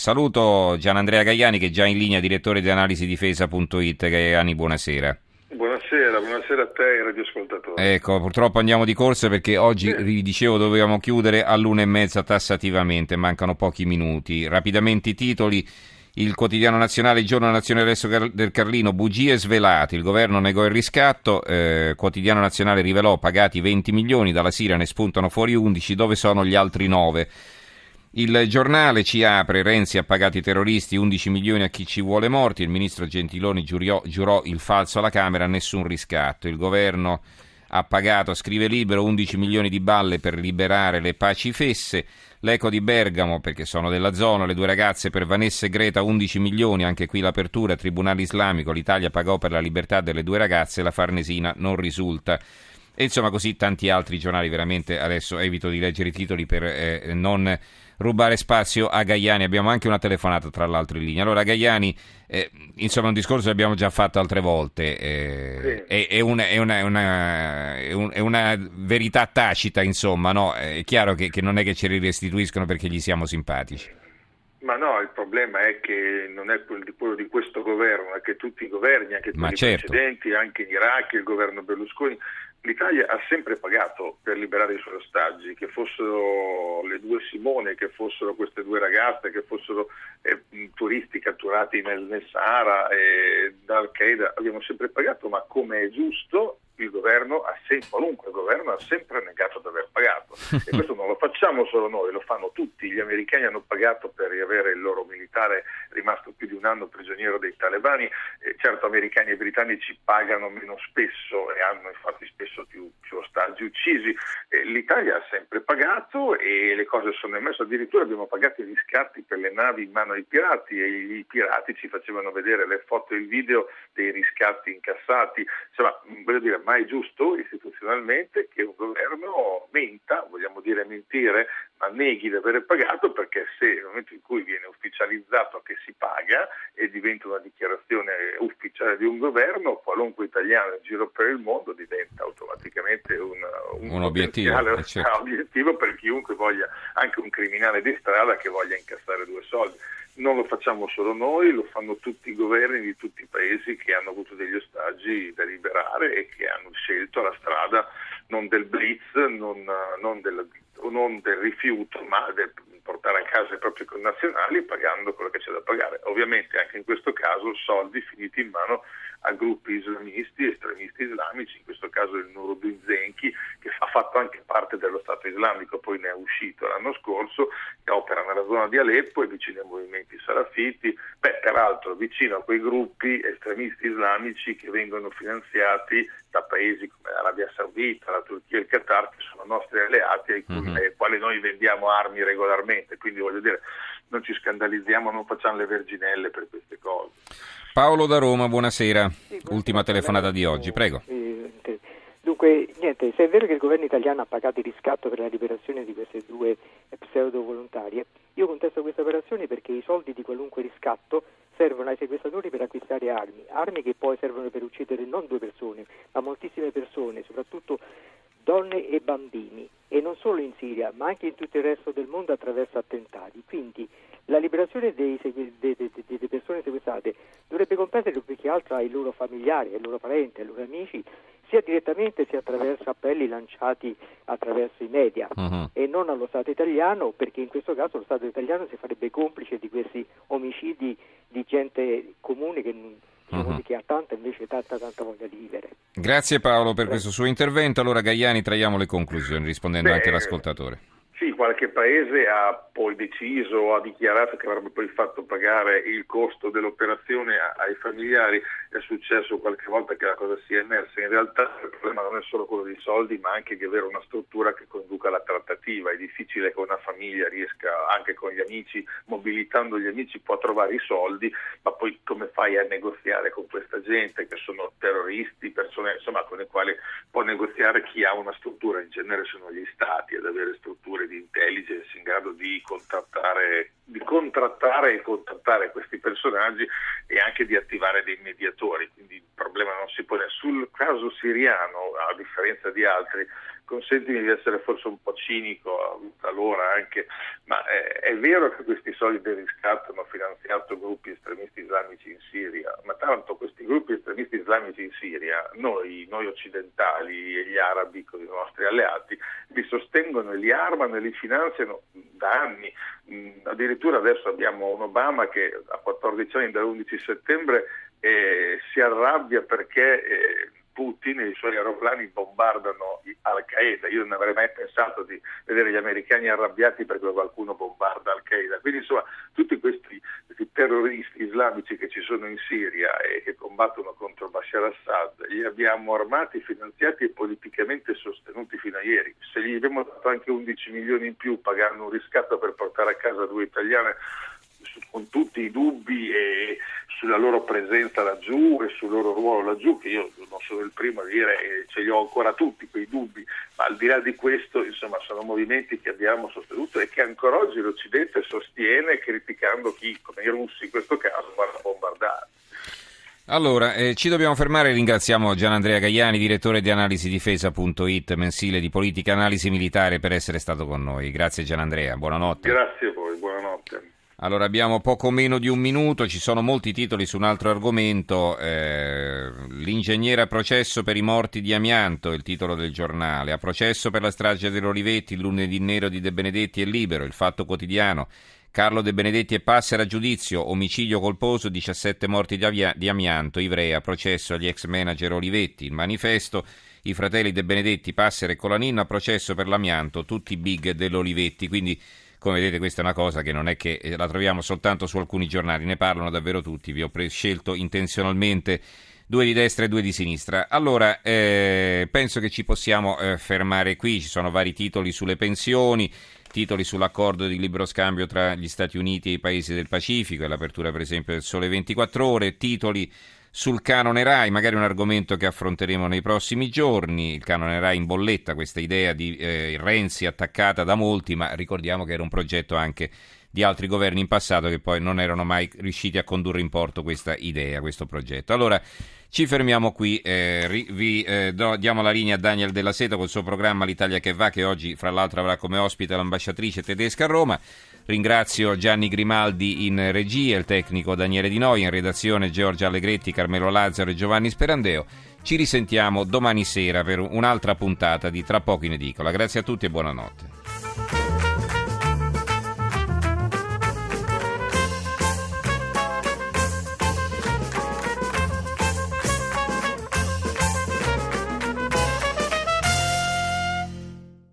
Saluto Gianandrea Gaiani che è già in linea, direttore di analisi difesa.it. Gaiani, buonasera. Buonasera, buonasera a te e radioascoltatori. Ecco, purtroppo andiamo di corsa perché oggi, vi dicevo, dovevamo chiudere all'una e mezza tassativamente, mancano pochi minuti. Rapidamente i titoli. Il quotidiano nazionale, il giorno nazionale del Carlino, bugie svelate, il governo negò il riscatto, eh, quotidiano nazionale rivelò pagati 20 milioni, dalla Siria ne spuntano fuori 11, dove sono gli altri 9? Il giornale ci apre, Renzi ha pagato i terroristi 11 milioni a chi ci vuole morti, il ministro Gentiloni giurò, giurò il falso alla Camera, nessun riscatto, il governo ha pagato, scrive libero, 11 milioni di balle per liberare le paci fesse, l'eco di Bergamo, perché sono della zona, le due ragazze per Vanessa e Greta 11 milioni, anche qui l'apertura, Tribunale Islamico, l'Italia pagò per la libertà delle due ragazze, la Farnesina non risulta. E insomma così tanti altri giornali, veramente adesso evito di leggere i titoli per eh, non rubare spazio a Gaiani. Abbiamo anche una telefonata tra l'altro in linea. Allora Gaiani, eh, insomma un discorso che abbiamo già fatto altre volte, eh, sì. è, è, una, è, una, una, è, una, verità tacita, insomma, no? è chiaro che, che non è che ce li restituiscono perché gli siamo simpatici. Ma no, il problema è che non è quello di questo governo, è che tutti i governi, anche quelli certo. precedenti, anche in Iraq, il governo Berlusconi, l'Italia ha sempre pagato per liberare i suoi ostaggi, che fossero le due Simone, che fossero queste due ragazze, che fossero eh, turisti catturati nel, nel Sahara e da Al-Qaeda, abbiamo sempre pagato, ma come è giusto il governo, ha sempre, qualunque governo, ha sempre negato di aver pagato. E questo non lo facciamo solo noi, lo fanno tutti. Gli americani hanno pagato per riavere il loro militare rimasto più di un anno prigioniero dei talebani. Eh, certo, americani e britannici pagano meno spesso e hanno infatti spesso più, più ostaggi uccisi. Eh, L'Italia ha sempre pagato e le cose sono emerse. Addirittura abbiamo pagato i riscatti per le navi in mano ai pirati e i pirati ci facevano vedere le foto e il video dei riscatti incassati. Insomma, voglio dire, mai giusto istituzionalmente che un governo menta, vogliamo dire mentire, ma neghi di aver pagato perché se nel momento in cui viene ufficializzato che si paga e diventa una dichiarazione ufficiale di un governo, qualunque italiano in giro per il mondo diventa automaticamente un, un, un obiettivo, eh, certo. obiettivo per chiunque voglia, anche un criminale di strada che voglia incassare due soldi. Non lo facciamo solo noi, lo fanno tutti i governi di tutti i paesi che hanno avuto degli ostaggi da liberare e che hanno scelto la strada non del blitz, non, non, del, non del, rifiuto, ma del portare a casa i propri connazionali pagando quello che c'è da pagare. Ovviamente anche in questo caso soldi finiti in mano a gruppi islamisti, estremisti islamici, in questo caso il Nuruddin Zenki, che ha fatto anche parte dello Stato islamico, poi ne è uscito l'anno scorso, che opera nella zona di Aleppo e vicino ai movimenti salafiti, beh, peraltro vicino a quei gruppi estremisti islamici che vengono finanziati da paesi come l'Arabia Saudita, la Turchia e il Qatar, che sono nostri alleati ai, mm-hmm. ai quali noi vendiamo armi regolarmente, quindi voglio dire, non ci scandalizziamo, non facciamo le verginelle per queste cose. Paolo da Roma, buonasera. Sì, Ultima telefonata di oggi, prego. Dunque, niente, se è vero che il governo italiano ha pagato il riscatto per la liberazione di queste due pseudo volontarie, contesto questa operazione perché i soldi di qualunque riscatto servono ai sequestratori per acquistare armi, armi che poi servono per uccidere non due persone, ma moltissime persone, soprattutto donne e bambini, e non solo in Siria, ma anche in tutto il resto del mondo attraverso attentati. Quindi la liberazione delle persone sequestrate dovrebbe competere più che altro ai loro familiari, ai loro parenti, ai loro amici, sia direttamente sia attraverso appelli lanciati attraverso i media uh-huh. e non allo Stato italiano, perché in questo caso lo Stato italiano si farebbe complice di questi omicidi di gente comune che uh-huh. che ha tanta invece tanta tanta voglia di vivere. Grazie Paolo per questo suo intervento. Allora Gaiani traiamo le conclusioni rispondendo Beh, anche all'ascoltatore. Sì, qualche paese ha poi deciso, ha dichiarato che avrebbe poi fatto pagare il costo dell'operazione ai familiari, è successo qualche volta che la cosa sia emersa, in realtà il problema non è solo quello dei soldi ma anche di avere una struttura che conduca alla trattativa, è difficile che una famiglia riesca anche con gli amici, mobilitando gli amici può trovare i soldi, ma poi come fai a negoziare con questa gente che sono terroristi, persone insomma, con le quali può negoziare chi ha una struttura, in genere sono gli stati ad avere strutture di intelligence in grado di contrattare, di contrattare e contattare questi personaggi e anche di attivare dei mediatori. Quindi problema non si pone. Sul caso siriano, a differenza di altri, consentimi di essere forse un po' cinico talora anche, ma è, è, vero che questi soldi del riscatto hanno finanziato gruppi estremisti islamici in Siria, ma tanto questi gruppi estremisti islamici in Siria, noi, noi occidentali e gli arabi con i nostri alleati, li sostengono e li armano e li finanziano da anni. Mm, addirittura adesso abbiamo un Obama che a 14 anni dall'11 settembre eh, si arrabbia perché eh, Putin e i suoi aeroplani bombardano Al-Qaeda. Io non avrei mai pensato di vedere gli americani arrabbiati perché qualcuno bombarda Al-Qaeda. Quindi insomma tutti questi, questi terroristi islamici che ci sono in Siria e che combattono contro Bashar Assad, li abbiamo armati, finanziati e politicamente sostenuti fino a ieri. Se gli abbiamo dato anche 11 milioni in più pagando un riscatto per portare a casa due italiane con tutti i dubbi e sulla loro presenza laggiù e sul loro ruolo laggiù, che io non sono il primo a dire e ce li ho ancora tutti quei dubbi, ma al di là di questo insomma sono movimenti che abbiamo sostenuto e che ancora oggi l'Occidente sostiene criticando chi, come i russi in questo caso, va a bombardare. Allora, eh, ci dobbiamo fermare, ringraziamo Gian Andrea Gagliani, direttore di analisidifesa.it, mensile di politica analisi militare, per essere stato con noi. Grazie Gian Andrea, buonanotte. Grazie a voi, buonanotte. Allora abbiamo poco meno di un minuto, ci sono molti titoli su un altro argomento, eh, l'ingegnere a processo per i morti di amianto, il titolo del giornale, a processo per la strage dell'Olivetti, il lunedì nero di De Benedetti e Libero, il fatto quotidiano, Carlo De Benedetti e Passera a giudizio, omicidio colposo, 17 morti di, avia- di amianto, Ivrea, processo agli ex manager Olivetti, il manifesto, i fratelli De Benedetti, Passera e Colaninno a processo per l'amianto, tutti big dell'Olivetti, quindi come vedete questa è una cosa che non è che eh, la troviamo soltanto su alcuni giornali, ne parlano davvero tutti, vi ho pre- scelto intenzionalmente due di destra e due di sinistra. Allora, eh, penso che ci possiamo eh, fermare qui, ci sono vari titoli sulle pensioni, titoli sull'accordo di libero scambio tra gli Stati Uniti e i paesi del Pacifico, e l'apertura per esempio del Sole 24 ore, titoli sul canone RAI, magari un argomento che affronteremo nei prossimi giorni. Il canone RAI in bolletta, questa idea di eh, Renzi attaccata da molti, ma ricordiamo che era un progetto anche di altri governi in passato che poi non erano mai riusciti a condurre in porto questa idea, questo progetto. Allora ci fermiamo qui, eh, vi eh, do, diamo la linea a Daniel Della Seta col suo programma L'Italia che va, che oggi fra l'altro avrà come ospite l'ambasciatrice tedesca a Roma. Ringrazio Gianni Grimaldi in regia, il tecnico Daniele Di Noi, in redazione Giorgia Allegretti, Carmelo Lazzaro e Giovanni Sperandeo. Ci risentiamo domani sera per un'altra puntata di Tra poco in edicola. Grazie a tutti e buonanotte.